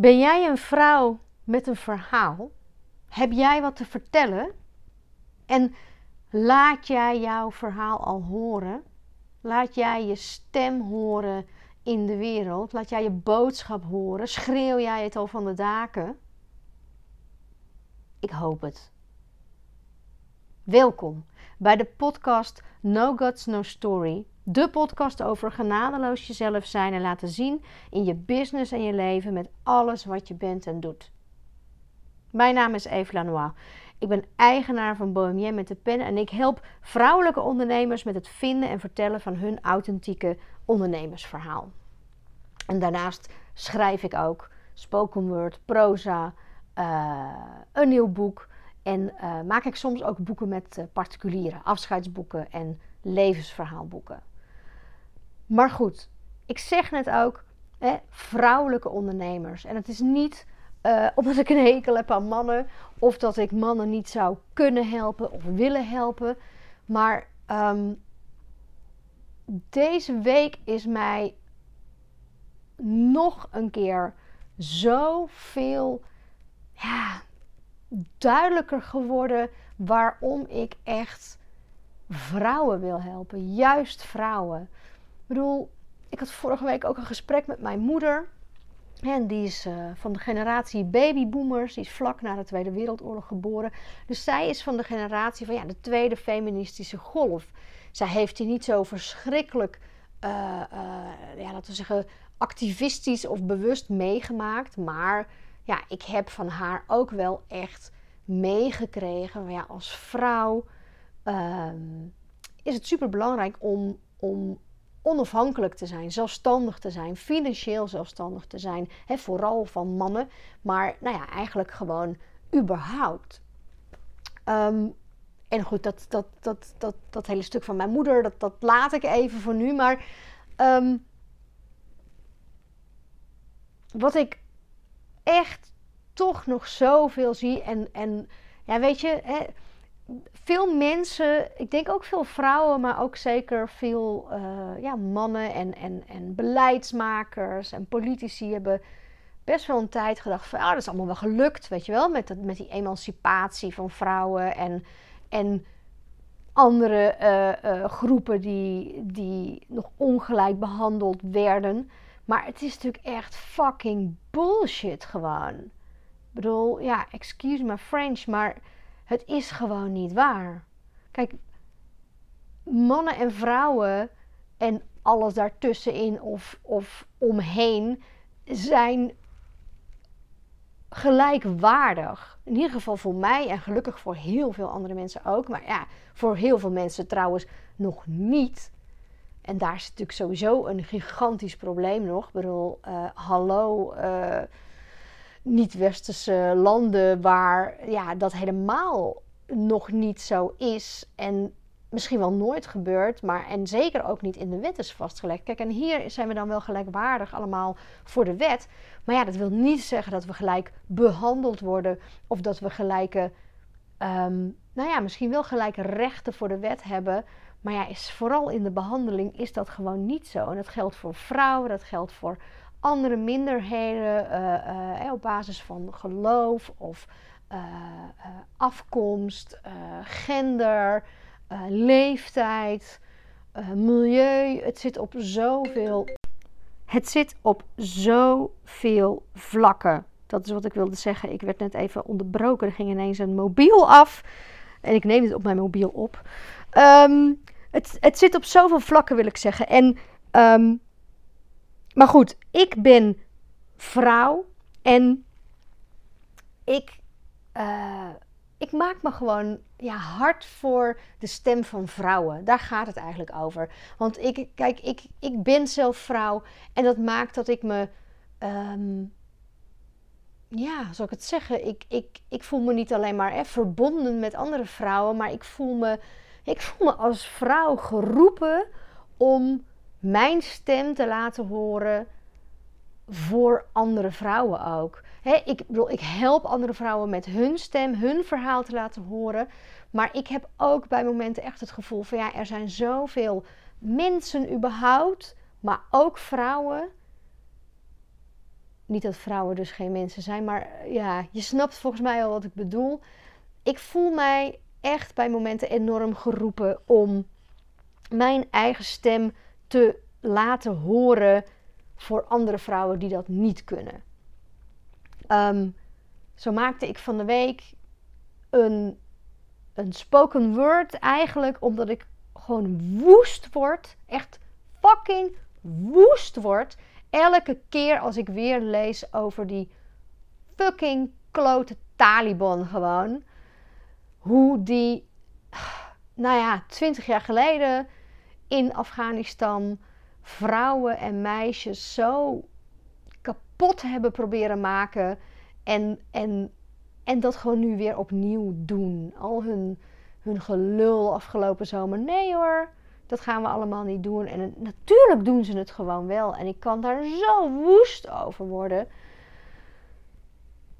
Ben jij een vrouw met een verhaal? Heb jij wat te vertellen? En laat jij jouw verhaal al horen? Laat jij je stem horen in de wereld? Laat jij je boodschap horen? Schreeuw jij het al van de daken? Ik hoop het. Welkom bij de podcast No Gods No Story. De podcast over genadeloos jezelf zijn en laten zien in je business en je leven met alles wat je bent en doet. Mijn naam is Eve Lanois. Ik ben eigenaar van Bohemien met de pen en ik help vrouwelijke ondernemers met het vinden en vertellen van hun authentieke ondernemersverhaal. En daarnaast schrijf ik ook spoken word, proza, uh, een nieuw boek en uh, maak ik soms ook boeken met uh, particulieren, afscheidsboeken en levensverhaalboeken. Maar goed, ik zeg net ook hè, vrouwelijke ondernemers. En het is niet uh, omdat ik een hekel heb aan mannen of dat ik mannen niet zou kunnen helpen of willen helpen. Maar um, deze week is mij nog een keer zoveel ja, duidelijker geworden waarom ik echt vrouwen wil helpen. Juist vrouwen. Bedoel, ik had vorige week ook een gesprek met mijn moeder. En die is uh, van de generatie babyboomers. Die is vlak na de Tweede Wereldoorlog geboren. Dus zij is van de generatie van ja, de tweede feministische golf. Zij heeft die niet zo verschrikkelijk, uh, uh, ja, laten we zeggen, activistisch of bewust meegemaakt. Maar ja, ik heb van haar ook wel echt meegekregen. Ja, als vrouw ehm, is het super belangrijk om, om onafhankelijk te zijn, zelfstandig te zijn, financieel zelfstandig te zijn. Vooral van mannen, maar nou ja, eigenlijk gewoon überhaupt. Ehm, en goed, dat, dat, dat, dat, dat hele stuk van mijn moeder, dat, dat laat ik even voor nu. Maar um, wat ik echt toch nog zoveel zie. En, en ja, weet je, veel mensen, ik denk ook veel vrouwen, maar ook zeker veel uh, ja, mannen en, en, en beleidsmakers en politici hebben best wel een tijd gedacht van, ah, dat is allemaal wel gelukt, weet je wel, met, dat, met die emancipatie van vrouwen en, en andere uh, uh, groepen die, die nog ongelijk behandeld werden. Maar het is natuurlijk echt fucking bullshit gewoon. Ik bedoel, ja, excuse my French, maar het is gewoon niet waar. Kijk, mannen en vrouwen en alles daartussenin of, of omheen zijn gelijkwaardig. In ieder geval voor mij en gelukkig voor heel veel andere mensen ook. Maar ja, voor heel veel mensen trouwens nog niet. En daar is natuurlijk sowieso een gigantisch probleem nog. Ik bedoel, uh, hallo, uh, niet-westerse landen waar ja, dat helemaal nog niet zo is. En misschien wel nooit gebeurt, maar en zeker ook niet in de wet is vastgelegd. Kijk, en hier zijn we dan wel gelijkwaardig allemaal voor de wet. Maar ja, dat wil niet zeggen dat we gelijk behandeld worden of dat we gelijke, um, nou ja, misschien wel gelijke rechten voor de wet hebben. Maar ja, is, vooral in de behandeling is dat gewoon niet zo. En dat geldt voor vrouwen, dat geldt voor andere minderheden uh, uh, op basis van geloof of afkomst, gender, leeftijd, milieu. Het zit op zoveel. Het zit op zoveel vlakken. Dat is wat ik wilde zeggen. Ik werd net even onderbroken. Er ging ineens een mobiel af. En ik neem het op mijn mobiel op. Um, het, het zit op zoveel vlakken, wil ik zeggen. En, um, maar goed, ik ben vrouw en ik, uh, ik maak me gewoon ja, hard voor de stem van vrouwen. Daar gaat het eigenlijk over. Want ik, kijk, ik, ik ben zelf vrouw en dat maakt dat ik me. Um, ja, zal ik het zeggen? Ik, ik, ik voel me niet alleen maar eh, verbonden met andere vrouwen, maar ik voel me ik voel me als vrouw geroepen om mijn stem te laten horen voor andere vrouwen ook. ik, bedoel, ik help andere vrouwen met hun stem, hun verhaal te laten horen. Maar ik heb ook bij momenten echt het gevoel van ja, er zijn zoveel mensen überhaupt, maar ook vrouwen niet dat vrouwen dus geen mensen zijn, maar ja, je snapt volgens mij al wat ik bedoel. Ik voel mij echt bij momenten enorm geroepen om mijn eigen stem te laten horen voor andere vrouwen die dat niet kunnen. Ehm, zo maakte ik van de week een, een spoken word eigenlijk omdat ik gewoon woest word. Echt fucking woest word. Elke keer als ik weer lees over die fucking klote Taliban gewoon. Hoe die, nou ja, twintig jaar geleden in Afghanistan vrouwen en meisjes zo kapot hebben proberen maken. En, en, en dat gewoon nu weer opnieuw doen. Al hun, hun gelul afgelopen zomer. Nee hoor, dat gaan we allemaal niet doen. En natuurlijk doen ze het gewoon wel. En ik kan daar zo woest over worden.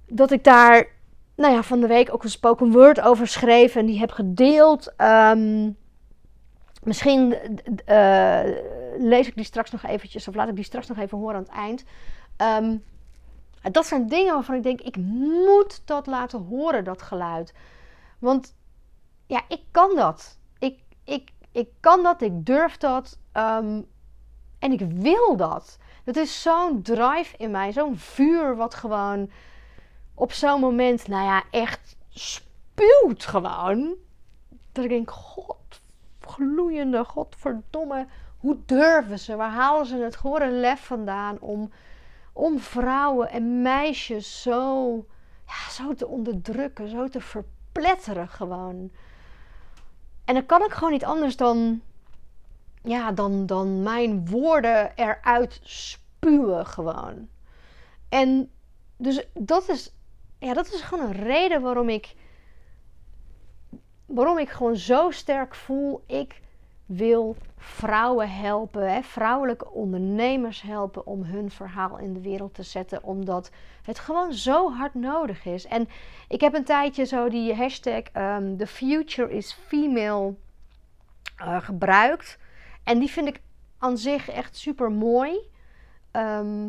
Dat ik daar, nou ja, van de week ook een spoken word over schreef. En die heb gedeeld. Um, Misschien uh, lees ik die straks nog eventjes, of laat ik die straks nog even horen aan het eind. Um, dat zijn dingen waarvan ik denk, ik moet dat laten horen, dat geluid. Want ja, ik kan dat. Ik, ik, ik kan dat, ik durf dat. Um, en ik wil dat. Dat is zo'n drive in mij, zo'n vuur wat gewoon op zo'n moment, nou ja, echt spuwt gewoon. Dat ik denk, god gloeiende, godverdomme, hoe durven ze? Waar halen ze het gore lef vandaan om, om vrouwen en meisjes zo, ja, zo te onderdrukken, zo te verpletteren gewoon? En dan kan ik gewoon niet anders dan, ja, dan, dan mijn woorden eruit spuwen gewoon. En dus dat is, ja, dat is gewoon een reden waarom ik waarom ik gewoon zo sterk voel, ik wil vrouwen helpen, hè, vrouwelijke ondernemers helpen om hun verhaal in de wereld te zetten, omdat het gewoon zo hard nodig is. En ik heb een tijdje zo die hashtag um, The Future is Female uh, gebruikt. En die vind ik aan zich echt super mooi. Ehm,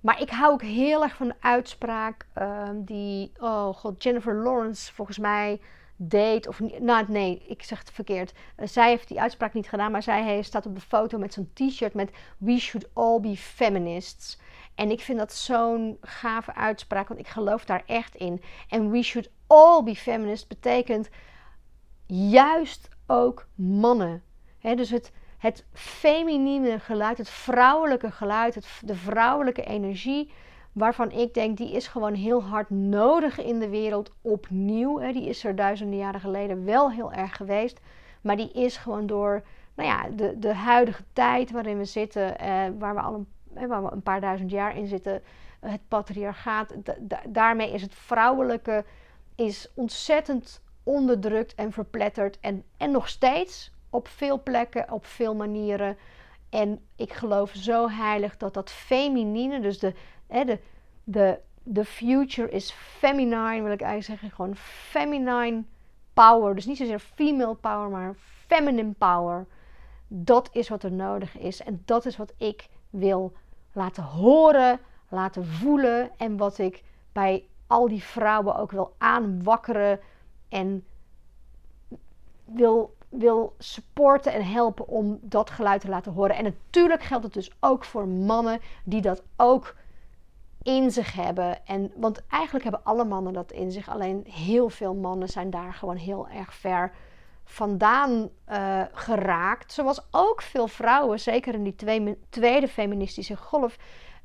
maar ik hou ook heel erg van de uitspraak um, die, oh god, Jennifer Lawrence volgens mij deed. Of nou, nee, ik zeg het verkeerd. Uh, zij heeft die uitspraak niet gedaan, maar zij hij, staat op de foto met zo'n t-shirt met We should all be feminists. En ik vind dat zo'n gave uitspraak, want ik geloof daar echt in. En we should all be feminists betekent juist ook mannen. He, dus het, het feminine geluid, het vrouwelijke geluid, het, de vrouwelijke energie waarvan ik denk die is gewoon heel hard nodig in de wereld opnieuw. Hè. Die is er duizenden jaren geleden wel heel erg geweest, maar die is gewoon door nou ja, de, de huidige tijd waarin we zitten, eh, waar, we al een, een paar duizend jaar in zitten, het patriarchaat, daarmee is het vrouwelijke is ontzettend onderdrukt en verpletterd en, en nog steeds op veel plekken, op veel manieren. En ik geloof zo heilig dat dat feminine, dus de, de, de, de future is feminine, wil ik eigenlijk zeggen. Gewoon feminine power. Dus niet zozeer female power, maar feminine power. Dat is wat er nodig is. En dat is wat ik wil laten horen, laten voelen. En wat ik bij al die vrouwen ook wil aanwakkeren. En wil, wil supporten en helpen om dat geluid te laten horen. En natuurlijk geldt het dus ook voor mannen die dat ook in zich hebben. En, want eigenlijk hebben alle mannen dat in zich. Alleen heel veel mannen zijn daar gewoon heel erg ver vandaan uh, geraakt. Zoals ook veel vrouwen, zeker in die tweede feministische golf,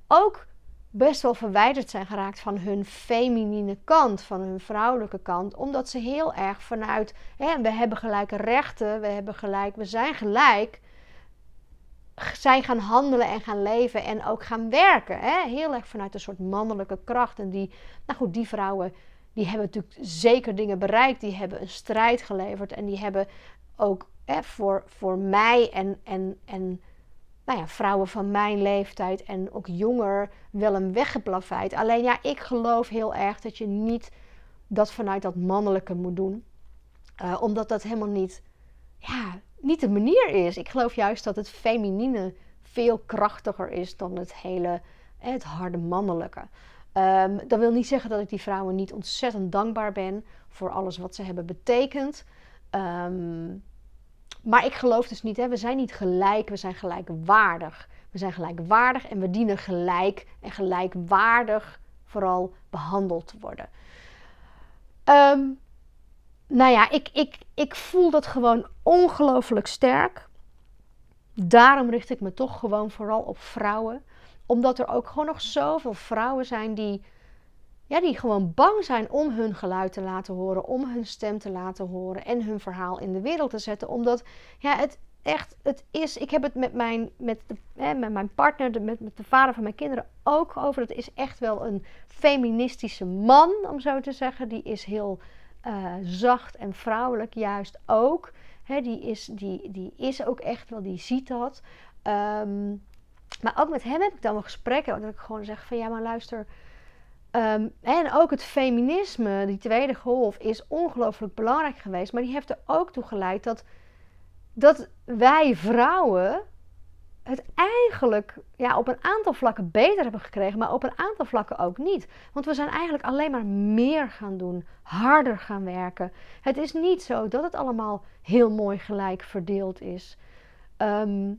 ook best wel verwijderd zijn geraakt van hun feminine kant, van hun vrouwelijke kant. Omdat ze heel erg vanuit, hè, we hebben gelijke rechten, we hebben gelijk, we zijn gelijk zijn gaan handelen en gaan leven en ook gaan werken. Hè? Heel erg vanuit een soort mannelijke kracht. En die, nou goed, die vrouwen die hebben natuurlijk zeker dingen bereikt. Die hebben een strijd geleverd en die hebben ook hè, voor, voor mij en, en, en nou ja, vrouwen van mijn leeftijd en ook jonger wel een weg geplaveid. Alleen ja, ik geloof heel erg dat je niet dat vanuit dat mannelijke moet doen. Uh, omdat dat helemaal niet, ja, niet de manier is. Ik geloof juist dat het feminine veel krachtiger is dan het hele Het harde mannelijke. Um, dat wil niet zeggen dat ik die vrouwen niet ontzettend dankbaar ben voor alles wat ze hebben betekend. Ehm, maar ik geloof dus niet, hè, we zijn niet gelijk, we zijn gelijkwaardig. We zijn gelijkwaardig en we dienen gelijk en gelijkwaardig vooral behandeld te worden. Um, nou ja, ik, ik, ik voel dat gewoon ongelooflijk sterk. Daarom richt ik me toch gewoon vooral op vrouwen. Omdat er ook gewoon nog zoveel vrouwen zijn die, ja, die gewoon bang zijn om hun geluid te laten horen, om hun stem te laten horen en hun verhaal in de wereld te zetten. Omdat ja, het echt, het is, ik heb het met mijn, met de, met mijn partner, de, met, met de vader van mijn kinderen ook over. Het is echt wel een feministische man, om zo te zeggen. Die is heel uh, zacht en vrouwelijk juist ook. Die, is, die, die is ook echt wel, die ziet dat. Um, maar ook met hem heb ik dan wel gesprekken. Dat ik gewoon zeg van ja, maar luister. Um, en ook het feminisme, die tweede golf, is ongelooflijk belangrijk geweest. Maar die heeft er ook toe geleid dat, dat wij vrouwen het eigenlijk ja, op een aantal vlakken beter hebben gekregen, maar op een aantal vlakken ook niet. Want we zijn eigenlijk alleen maar meer gaan doen, harder gaan werken. Het is niet zo dat het allemaal heel mooi gelijk verdeeld is. Um,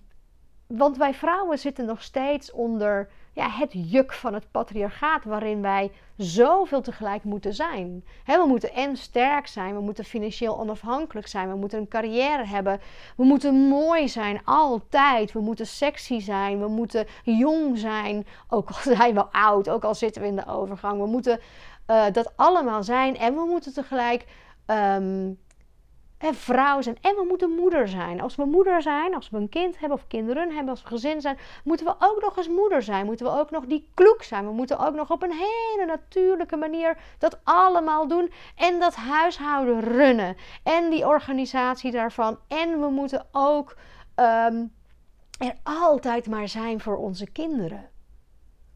want wij vrouwen zitten nog steeds onder ja, het juk van het patriarchaat, waarin wij zoveel tegelijk moeten zijn. we moeten en sterk zijn, we moeten financieel onafhankelijk zijn, we moeten een carrière hebben, we moeten mooi zijn, altijd. We moeten sexy zijn, we moeten jong zijn, ook al zijn we oud, ook al zitten we in de overgang. We moeten uh, dat allemaal zijn en we moeten tegelijk um, en vrouw zijn. En we moeten moeder zijn. Als we moeder zijn, als we een kind hebben of kinderen hebben, als we gezin zijn, moeten we ook nog eens moeder zijn. Moeten we ook nog die kloek zijn. We moeten ook nog op een hele natuurlijke manier dat allemaal doen. En dat huishouden runnen. En die organisatie daarvan. En we moeten ook um, er altijd maar zijn voor onze kinderen.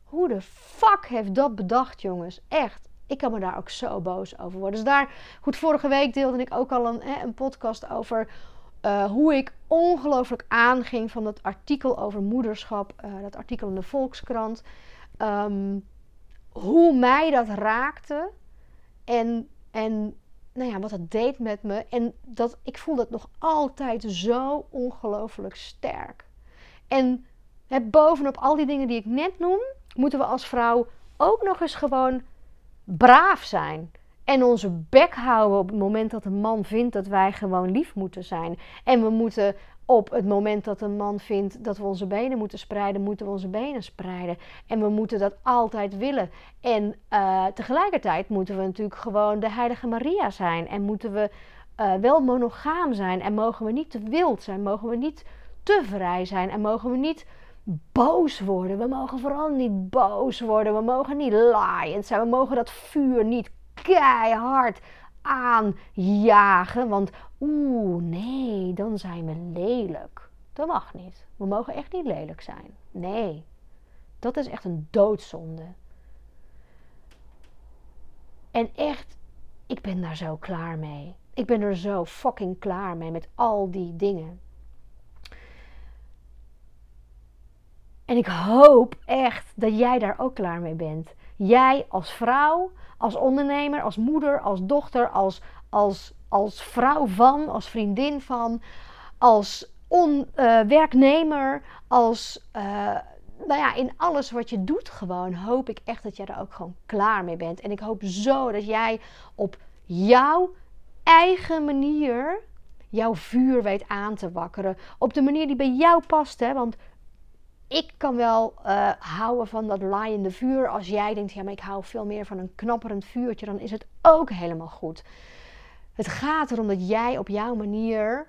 Hoe de fuck heeft dat bedacht, jongens? Echt ik kan me daar ook zo boos over worden. Dus daar, goed, vorige week deelde ik ook al een, hè, een podcast over uh, hoe ik ongelooflijk aanging van dat artikel over moederschap, uh, dat artikel in de Volkskrant. Um, hoe mij dat raakte en, en nou ja, wat het deed met me. En dat, ik voel dat nog altijd zo ongelooflijk sterk. En hè, bovenop al die dingen die ik net noem, moeten we als vrouw ook nog eens gewoon braaf zijn. En onze bek houden op het moment dat een man vindt dat wij gewoon lief moeten zijn. En we moeten op het moment dat een man vindt dat we onze benen moeten spreiden, moeten we onze benen spreiden. En we moeten dat altijd willen. En uh, tegelijkertijd moeten we natuurlijk gewoon de Heilige Maria zijn. En moeten we uh, wel monogaam zijn. En mogen we niet te wild zijn. Mogen we niet te vrij zijn. En mogen we niet boos worden. We mogen vooral niet boos worden. We mogen niet laaiend zijn. We mogen dat vuur niet keihard aanjagen. Want oeh, nee, dan zijn we lelijk. Dat mag niet. We mogen echt niet lelijk zijn. Nee, dat is echt een doodzonde. En echt, ik ben daar zo klaar mee. Ik ben er zo fucking klaar mee met al die dingen. En ik hoop echt dat jij daar ook klaar mee bent. Jij als vrouw, als ondernemer, als moeder, als dochter, als, als, als vrouw van, als vriendin van, als on, uh, werknemer, als. Uh, nou ja, in alles wat je doet, gewoon hoop ik echt dat jij er ook gewoon klaar mee bent. En ik hoop zo dat jij op jouw eigen manier jouw vuur weet aan te wakkeren. Op de manier die bij jou past. Hè? Want ik kan wel uh, houden van dat laaiende vuur. Als jij denkt, ja, maar ik hou veel meer van een knapperend vuurtje, dan is het ook helemaal goed. Het gaat erom dat jij op jouw manier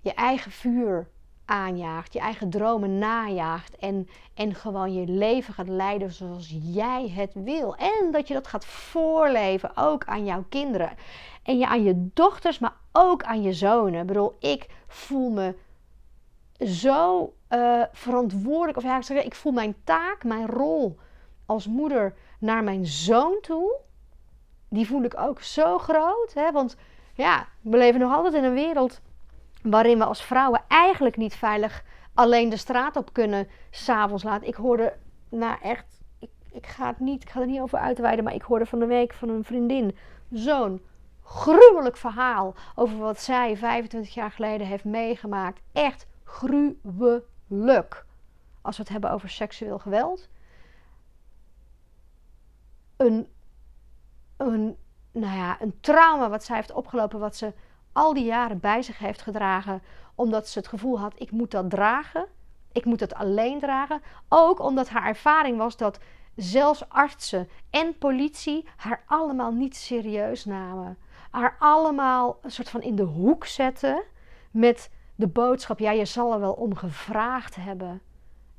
je eigen vuur aanjaagt, je eigen dromen najaagt en, en gewoon je leven gaat leiden zoals jij het wil. En dat je dat gaat voorleven ook aan jouw kinderen. En je aan je dochters, maar ook aan je zonen. Ik bedoel, ik voel me zo uh, verantwoordelijk, of ja, ik, zeg, ik voel mijn taak, mijn rol als moeder naar mijn zoon toe, die voel ik ook zo groot. Hè? Want ja, we leven nog altijd in een wereld waarin we als vrouwen eigenlijk niet veilig alleen de straat op kunnen s'avonds laat. Ik hoorde nou echt, ik, ik, ga het niet, ik ga er niet over uitweiden, maar ik hoorde van de week van een vriendin zo'n gruwelijk verhaal over wat zij 25 jaar geleden heeft meegemaakt. Echt gruwelijk. Als we het hebben over seksueel geweld. Een, een, nou ja, een trauma wat zij heeft opgelopen, wat ze al die jaren bij zich heeft gedragen, omdat ze het gevoel had: ik moet dat dragen. Ik moet het alleen dragen. Ook omdat haar ervaring was dat zelfs artsen en politie haar allemaal niet serieus namen. Haar allemaal een soort van in de hoek zetten met de boodschap: ja, je zal er wel om gevraagd hebben.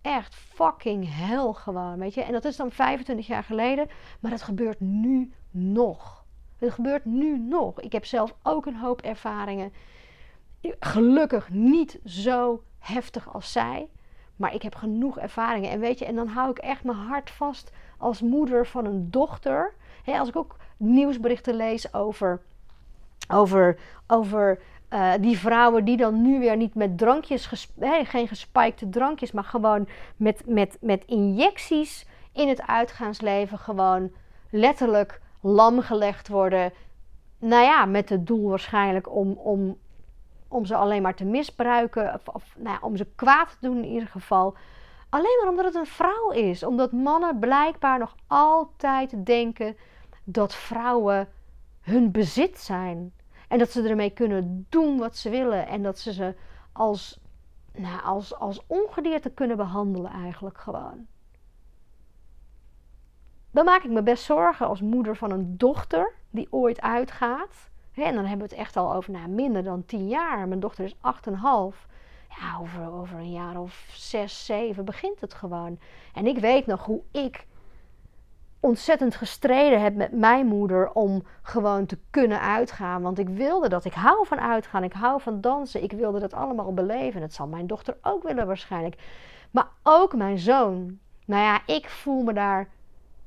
Echt fucking hell gewoon, weet je. En dat is dan 25 jaar geleden, maar dat gebeurt nu nog. Het gebeurt nu nog. Ik heb zelf ook een hoop ervaringen. Gelukkig niet zo heftig als zij. Maar ik heb genoeg ervaringen. En weet je, en dan hou ik echt mijn hart vast als moeder van een dochter. als ik ook nieuwsberichten lees over, over, over uh, die vrouwen die dan nu weer niet met drankjes, geen gespikte drankjes, maar gewoon met, met, met injecties in het uitgaansleven gewoon letterlijk lam gelegd worden. Nou ja, met het doel waarschijnlijk om, om, om ze alleen maar te misbruiken. Of, of nou ja, om ze kwaad te doen in ieder geval. Alleen maar omdat het een vrouw is. Omdat mannen blijkbaar nog altijd denken dat vrouwen hun bezit zijn. En dat ze ermee kunnen doen wat ze willen. En dat ze ze als, nou, als, als ongedierte kunnen behandelen eigenlijk gewoon. Dan maak ik me best zorgen als moeder van een dochter die ooit uitgaat. en dan hebben we het echt al over nou, minder dan tien jaar. Mijn dochter is 8,5. Ja, over, over een jaar of zes, zeven begint het gewoon. En ik weet nog hoe ik ontzettend gestreden heb met mijn moeder om gewoon te kunnen uitgaan. Want ik wilde dat. Ik hou van uitgaan. Ik hou van dansen. Ik wilde dat allemaal beleven. Dat zal mijn dochter ook willen waarschijnlijk. Maar ook mijn zoon. Nou ja, ik voel me daar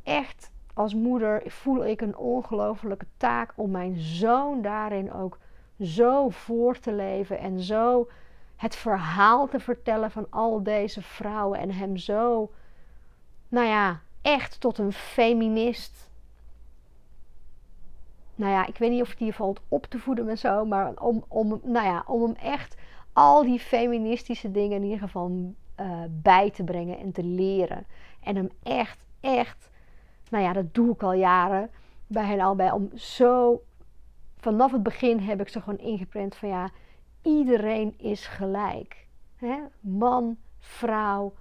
echt als moeder voel ik een ongelofelijke taak om mijn zoon daarin ook zo voor te leven en zo het verhaal te vertellen van al deze vrouwen en hem zo, nou ja, echt tot een feminist. Nou ja, ik weet niet of die valt op te voeden met zo, maar om, om, nou ja, om hem echt al die feministische dingen in ieder geval uh, bij te brengen en te leren. En hem echt, echt nou ja, dat doe ik al jaren bij hen allebei. Om zo, vanaf het begin heb ik ze gewoon ingeprent van ja, iedereen is gelijk. Hè? Man, vrouw,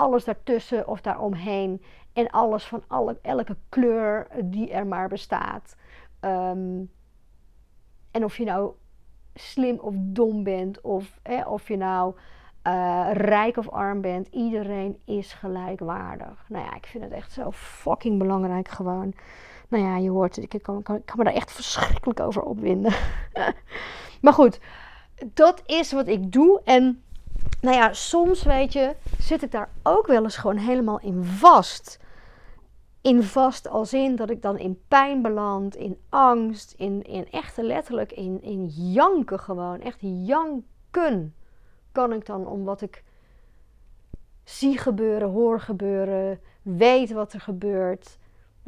alles daartussen of daaromheen. En alles van alle, elke kleur die er maar bestaat. Ehm, en of je nou slim of dom bent, of of je nou uh, rijk of arm bent, iedereen is gelijkwaardig. Nou ja, ik vind het echt zo fucking belangrijk gewoon. Nou ja, je hoort het, ik kan, kan, kan me daar echt verschrikkelijk over opwinden. maar goed, dat is wat ik doe. En nou ja, soms weet je, zit ik daar ook wel eens gewoon helemaal in vast. In vast als in dat ik dan in pijn beland, in angst, in, in echt letterlijk in, in janken gewoon. Echt janken kan ik dan om wat ik zie gebeuren, hoor gebeuren, weet wat er gebeurt.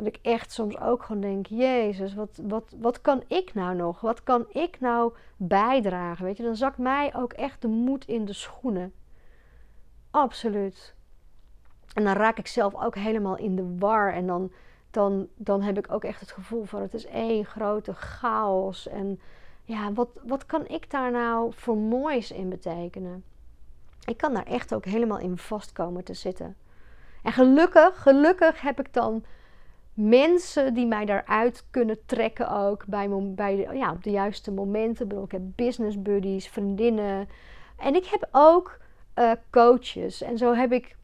Dat ik echt soms ook gewoon denk: Jezus, wat, wat, wat kan ik nou nog? Wat kan ik nou bijdragen? Weet je, dan zakt mij ook echt de moed in de schoenen. Absoluut. En dan raak ik zelf ook helemaal in de war. En dan, dan, dan heb ik ook echt het gevoel van: het is één grote chaos. En ja, wat, wat kan ik daar nou voor moois in betekenen? Ik kan daar echt ook helemaal in vast komen te zitten. En gelukkig, gelukkig heb ik dan mensen die mij daaruit kunnen trekken ook bij, bij de, ja, op de juiste momenten. Ik heb business buddies, vriendinnen. En ik heb ook uh, coaches. En zo heb ik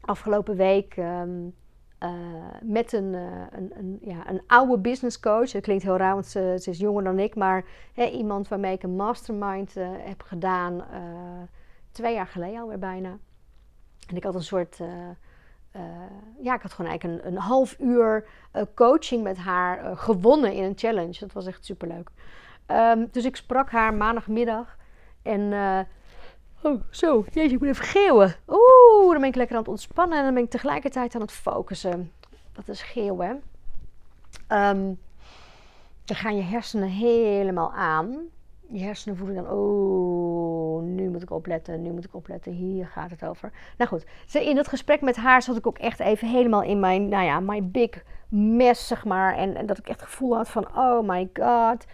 afgelopen week um, uh, met een, uh, een, een, ja, een oude business coach. Dat klinkt heel raar, want ze, is jonger dan ik. Maar hè, iemand waarmee ik een mastermind heb gedaan. twee jaar geleden alweer bijna. En ik had een soort... ja, ik had gewoon eigenlijk een, een half uur coaching met haar gewonnen in een challenge. Dat was echt superleuk. Um, dus ik sprak haar maandagmiddag. En... oh, zo. Jeetje, ik moet even geeuwen. Oeh dan ben ik lekker aan het ontspannen en dan ben ik tegelijkertijd aan het focussen. Dat is hè? Ehm, dan gaan je hersenen helemaal aan. Je hersenen voelen dan, oh, nu moet ik opletten, nu moet ik opletten, hier gaat het over. Nou goed, in dat gesprek met haar zat ik ook echt even helemaal in mijn, nou ja, my big mess, zeg maar. En, en dat ik echt het gevoel had van, oh my god.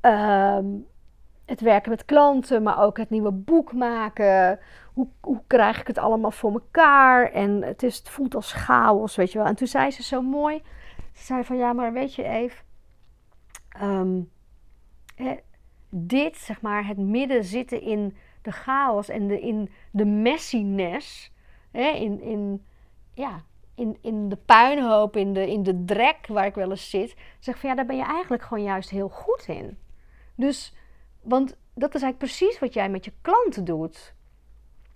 Ehm, het werken met klanten, maar ook het nieuwe boek maken. Hoe, hoe krijg ik het allemaal voor mekaar? En het, is, het voelt als chaos, weet je wel. En toen zei ze zo mooi, ze zei van, ja, maar weet je even... Ehm, dit, zeg maar, het midden zitten in de chaos en de, in de messiness, hè, in, in, ja, in, in de puinhoop, in de, in de drek waar ik wel eens zit, zeg van ja, daar ben je eigenlijk gewoon juist heel goed in. Dus, want dat is eigenlijk precies wat jij met je klanten doet.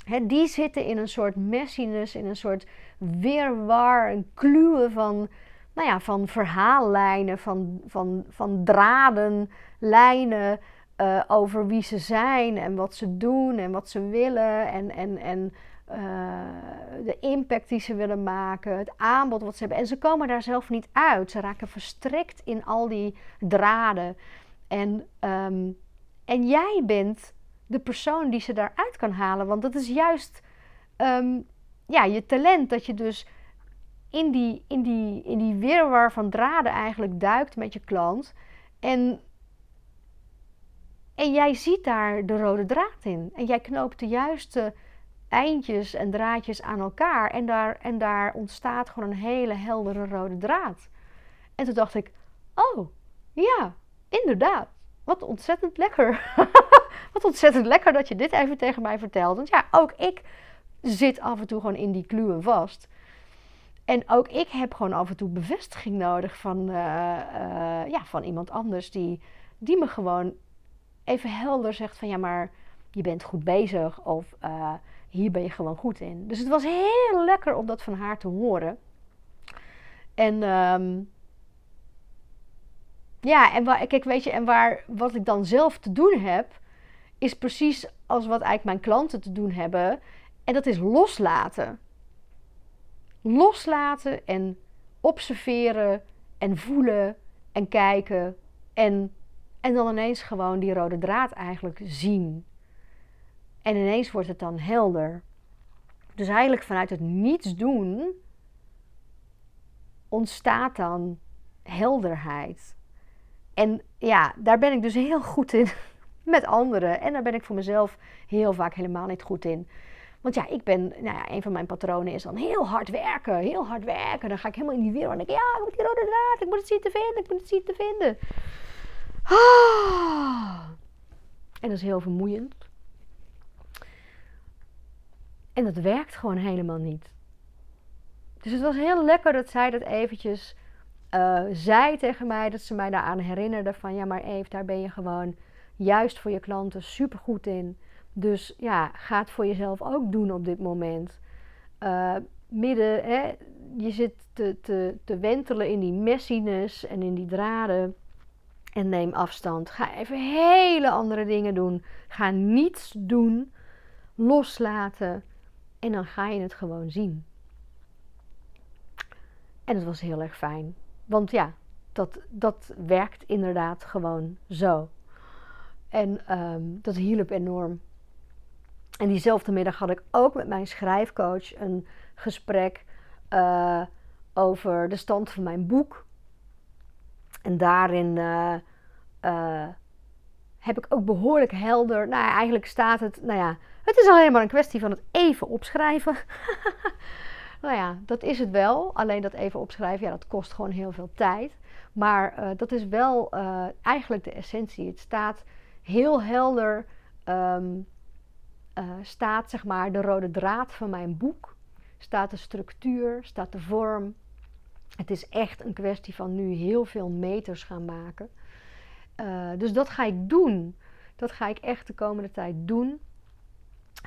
Hè, die zitten in een soort messiness, in een soort weerwar, een kluwen van, nou ja, van verhaallijnen, van, van, van draden, lijnen. Uh, over wie ze zijn en wat ze doen en wat ze willen en, en, en uh, de impact die ze willen maken, het aanbod wat ze hebben. En ze komen daar zelf niet uit. Ze raken verstrikt in al die draden. En, um, en jij bent de persoon die ze daaruit kan halen. Want dat is juist um, ja, je talent. Dat je dus in die, in, die, in die wirwar van draden eigenlijk duikt met je klant. En en jij ziet daar de rode draad in. En jij knoopt de juiste eindjes en draadjes aan elkaar. En daar, en daar ontstaat gewoon een hele heldere rode draad. En toen dacht ik, oh, ja, inderdaad. Wat ontzettend lekker. Wat ontzettend lekker dat je dit even tegen mij vertelt. Want ja, ook ik zit af en toe gewoon in die kluwen vast. En ook ik heb gewoon af en toe bevestiging nodig van, uh, uh, ja, van iemand anders die, die me gewoon even helder zegt van ja, maar je bent goed bezig of uh, hier ben je gewoon goed in. Dus het was heel lekker om dat van haar te horen. En um, ja, en waar, kijk, weet je, en waar wat ik dan zelf te doen heb, is precies als wat eigenlijk mijn klanten te doen hebben. En dat is loslaten. Loslaten en observeren en voelen en kijken en en dan ineens gewoon die rode draad eigenlijk zien. En ineens wordt het dan helder. Dus eigenlijk vanuit het niets doen ontstaat dan helderheid. En ja, daar ben ik dus heel goed in met anderen. En daar ben ik voor mezelf heel vaak helemaal niet goed in. Want ja, ik ben, nou ja, een van mijn patronen is dan heel hard werken. Heel hard werken. Dan ga ik helemaal in die wereld en denk ik, ja, ik moet die rode draad, ik moet het zien te vinden, ik moet het zien te vinden. Ah. En dat is heel vermoeiend. En dat werkt gewoon helemaal niet. Dus het was heel lekker dat zij dat eventjes uh, zei tegen mij. Dat ze mij daaraan herinnerde van ja maar Eve, daar ben je gewoon juist voor je klanten super goed in. Dus ja, ga het voor jezelf ook doen op dit moment. Uh, midden, hè, je zit te, te, te wentelen in die messiness en in die draden. En neem afstand. Ga even hele andere dingen doen. Ga niets doen. Loslaten. En dan ga je het gewoon zien. En het was heel erg fijn. Want ja, dat, dat werkt inderdaad gewoon zo. En um, dat hielp enorm. En diezelfde middag had ik ook met mijn schrijfcoach een gesprek uh, over de stand van mijn boek. En daarin uh, uh, heb ik ook behoorlijk helder. Nou, ja, eigenlijk staat het. Nou ja, het is alleen maar een kwestie van het even opschrijven. nou ja, dat is het wel. Alleen dat even opschrijven, ja, dat kost gewoon heel veel tijd. Maar uh, dat is wel eigenlijk de essentie. Het staat heel helder. Um, staat zeg maar de rode draad van mijn boek. Staat de structuur, staat de vorm. Het is echt een kwestie van nu heel veel meters gaan maken. Uh, dus dat ga ik doen. Dat ga ik echt de komende tijd doen.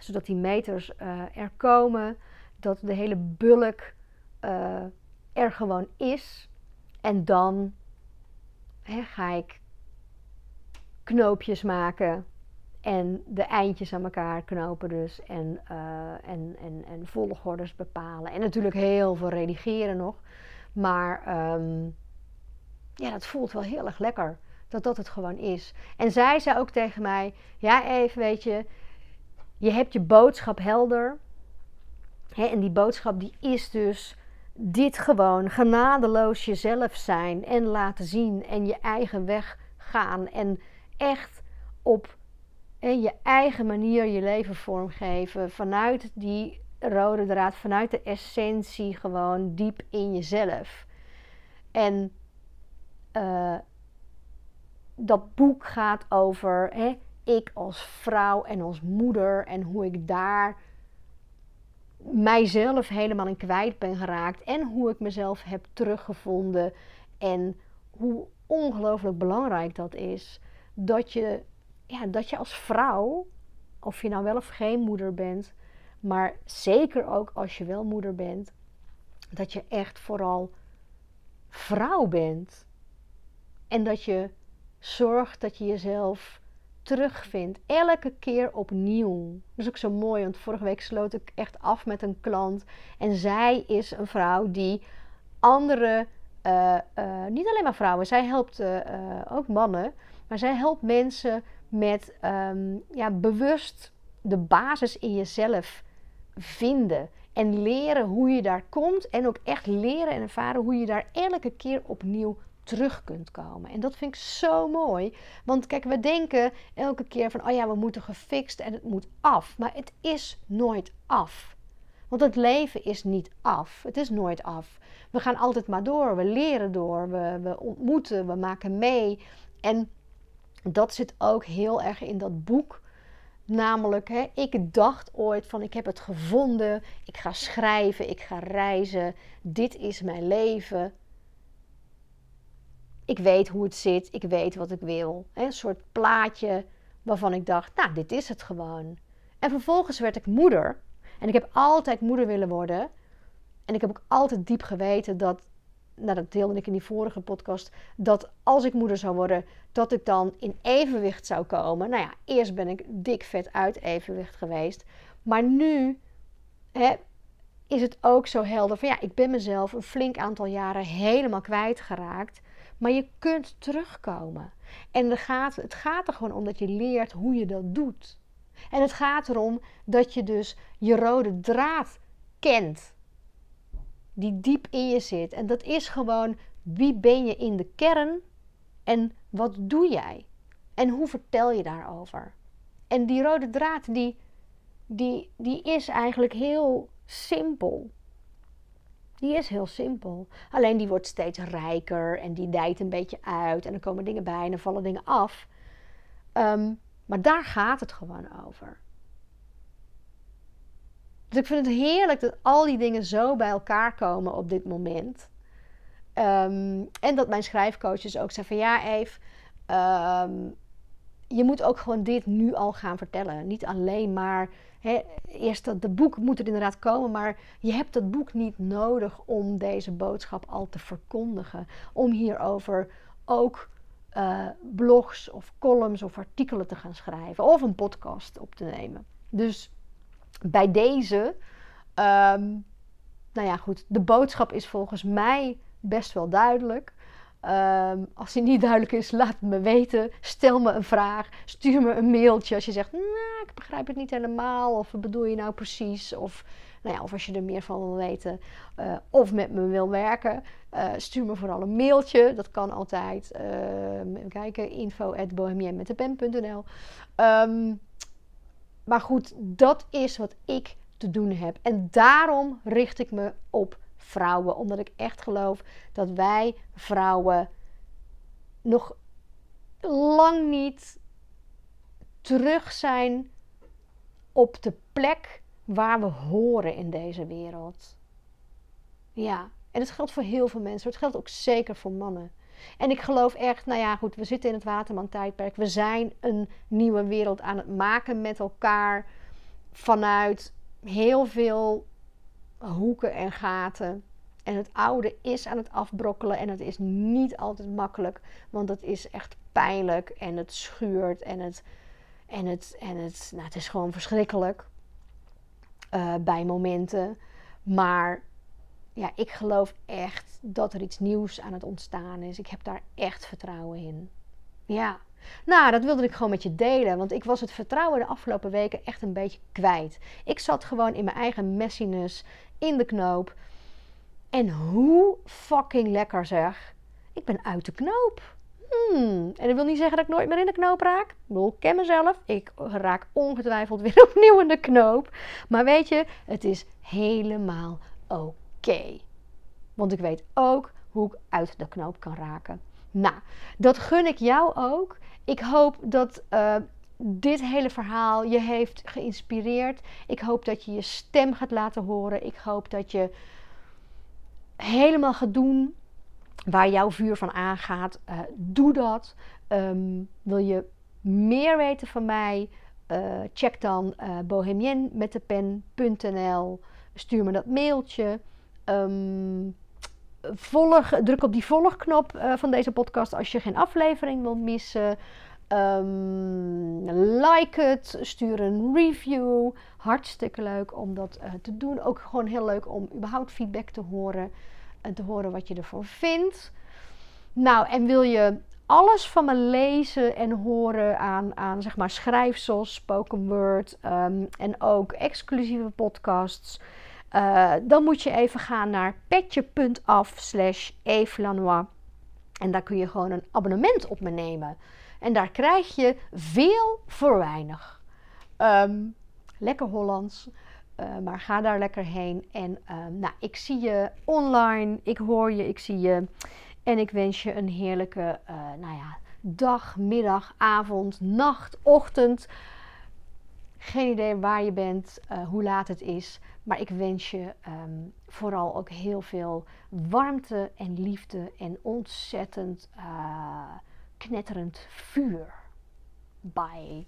Zodat die meters uh, er komen. Dat de hele bulk uh, er gewoon is. En dan hè, ga ik knoopjes maken. En de eindjes aan elkaar knopen dus. En, en, en, en volgordes bepalen. En natuurlijk heel veel redigeren nog. Maar um, ja, dat voelt wel heel erg lekker. Dat dat het gewoon is. En zij zei ook tegen mij: Ja, even weet je. Je hebt je boodschap helder. Hè, en die boodschap die is dus dit gewoon genadeloos jezelf zijn en laten zien en je eigen weg gaan en echt op en je eigen manier je leven vormgeven vanuit die rode draad, vanuit de essentie gewoon diep in jezelf. En uh, dat boek gaat over hè, ik als vrouw en als moeder en hoe ik daar mijzelf helemaal in kwijt ben geraakt en hoe ik mezelf heb teruggevonden en hoe ongelooflijk belangrijk dat is dat je, ja, dat je als vrouw, of je nou wel of geen moeder bent, maar zeker ook als je wel moeder bent, dat je echt vooral vrouw bent. En dat je zorgt dat je jezelf terugvindt. Elke keer opnieuw. Dat is ook zo mooi, want vorige week sloot ik echt af met een klant. En zij is een vrouw die andere, uh, uh, niet alleen maar vrouwen, zij helpt uh, ook mannen. Maar zij helpt mensen met um, ja, bewust de basis in jezelf vinden. En leren hoe je daar komt. En ook echt leren en ervaren hoe je daar elke keer opnieuw terug kunt komen. En dat vind ik zo mooi. Want kijk, we denken elke keer van, oh ja, we moeten gefixt en het moet af. Maar het is nooit af. Want het leven is niet af. Het is nooit af. We gaan altijd maar door. We leren door. We, we ontmoeten. We maken mee. En dat zit ook heel erg in dat boek. Namelijk, hè, ik dacht ooit van ik heb het gevonden. Ik ga schrijven. Ik ga reizen. Dit is mijn leven. Ik weet hoe het zit, ik weet wat ik wil. Een soort plaatje waarvan ik dacht, nou, dit is het gewoon. En vervolgens werd ik moeder. En ik heb altijd moeder willen worden. En ik heb ook altijd diep geweten dat, nou dat deelde ik in die vorige podcast, dat als ik moeder zou worden, dat ik dan in evenwicht zou komen. Nou ja, eerst ben ik dik vet uit evenwicht geweest. Maar nu hè, is het ook zo helder van ja, ik ben mezelf een flink aantal jaren helemaal kwijtgeraakt. Maar je kunt terugkomen. En gaat, het gaat er gewoon om dat je leert hoe je dat doet. En het gaat erom dat je dus je rode draad kent. Die diep in je zit. En dat is gewoon wie ben je in de kern en wat doe jij? En hoe vertel je daarover? En die rode draad die, die, die is eigenlijk heel simpel. Die is heel simpel. Alleen die wordt steeds rijker en die dijt een beetje uit. En er komen dingen bij en er vallen dingen af. Um, maar daar gaat het gewoon over. Dus ik vind het heerlijk dat al die dingen zo bij elkaar komen op dit moment. Um, en dat mijn schrijfcoaches ook zeggen van ja, Eve, um, je moet ook gewoon dit nu al gaan vertellen. Niet alleen maar eerst dat de boek moet er inderdaad komen, maar je hebt dat boek niet nodig om deze boodschap al te verkondigen. Om hierover ook uh, blogs of columns of artikelen te gaan schrijven of een podcast op te nemen. Dus bij deze, um, nou ja, goed, de boodschap is volgens mij best wel duidelijk. Um, als die niet duidelijk is, laat het me weten. Stel me een vraag. Stuur me een mailtje als je zegt, nou, ik begrijp het niet helemaal. Of wat bedoel je nou precies? Of, nou ja, of als je er meer van wil weten. Uh, of met me wil werken. Uh, stuur me vooral een mailtje. Dat kan altijd. Uh, even kijken, info at um, maar goed, dat is wat ik te doen heb. En daarom richt ik me op vrouwen. Omdat ik echt geloof dat wij vrouwen nog lang niet terug zijn op de plek waar we horen in deze wereld. Ja, en het geldt voor heel veel mensen. Het geldt ook zeker voor mannen. En ik geloof echt, nou ja, goed, we zitten in het Waterman-tijdperk. We zijn een nieuwe wereld aan het maken met elkaar vanuit heel veel hoeken en gaten. En het oude is aan het afbrokkelen en het is niet altijd makkelijk, want het is echt pijnlijk en het schuurt en het, En het, en het, nou, het is gewoon verschrikkelijk uh, bij momenten. Maar ja, ik geloof echt dat er iets nieuws aan het ontstaan is. Ik heb daar echt vertrouwen in. Ja. Nou, dat wilde ik gewoon met je delen. Want ik was het vertrouwen de afgelopen weken echt een beetje kwijt. Ik zat gewoon in mijn eigen messiness in de knoop. En hoe fucking lekker zeg. Ik ben uit de knoop. Hmm. En dat wil niet zeggen dat ik nooit meer in de knoop raak. Ik ik ken mezelf. Ik raak ongetwijfeld weer opnieuw in de knoop. Maar weet je, het is helemaal oké. Want ik weet ook hoe ik uit de knoop kan raken. Nou, dat gun ik jou ook. Ik hoop dat uh, dit hele verhaal je heeft geïnspireerd. Ik hoop dat je je stem gaat laten horen. Ik hoop dat je helemaal gaat doen waar jouw vuur van aangaat. Uh, doe dat. Um, wil je meer weten van mij? Uh, check dan uh, bohemienmetdepen.nl. Stuur me dat mailtje. Um, volg, druk op die volgknop uh, van deze podcast als je geen aflevering wilt missen. Um, like het, stuur een review. Hartstikke leuk om dat uh, te doen. Ook gewoon heel leuk om überhaupt feedback te horen en te horen wat je ervan vindt. Nou, en wil je alles van me lezen en horen aan, aan zeg maar schrijfsels, spoken word um, en ook exclusieve podcasts? Uh, dan moet je even gaan naar petje.af slash En daar kun je gewoon een abonnement op me nemen. En daar krijg je veel voor weinig. Um, lekker Hollands. Uh, maar ga daar lekker heen. En uh, nou, ik zie je online. Ik hoor je, ik zie je. En ik wens je een heerlijke uh, nou ja, dag, middag, avond, nacht, ochtend. Geen idee waar je bent, hoe laat het is. Maar ik wens je um, vooral ook heel veel warmte en liefde en ontzettend knetterend vuur. Bye.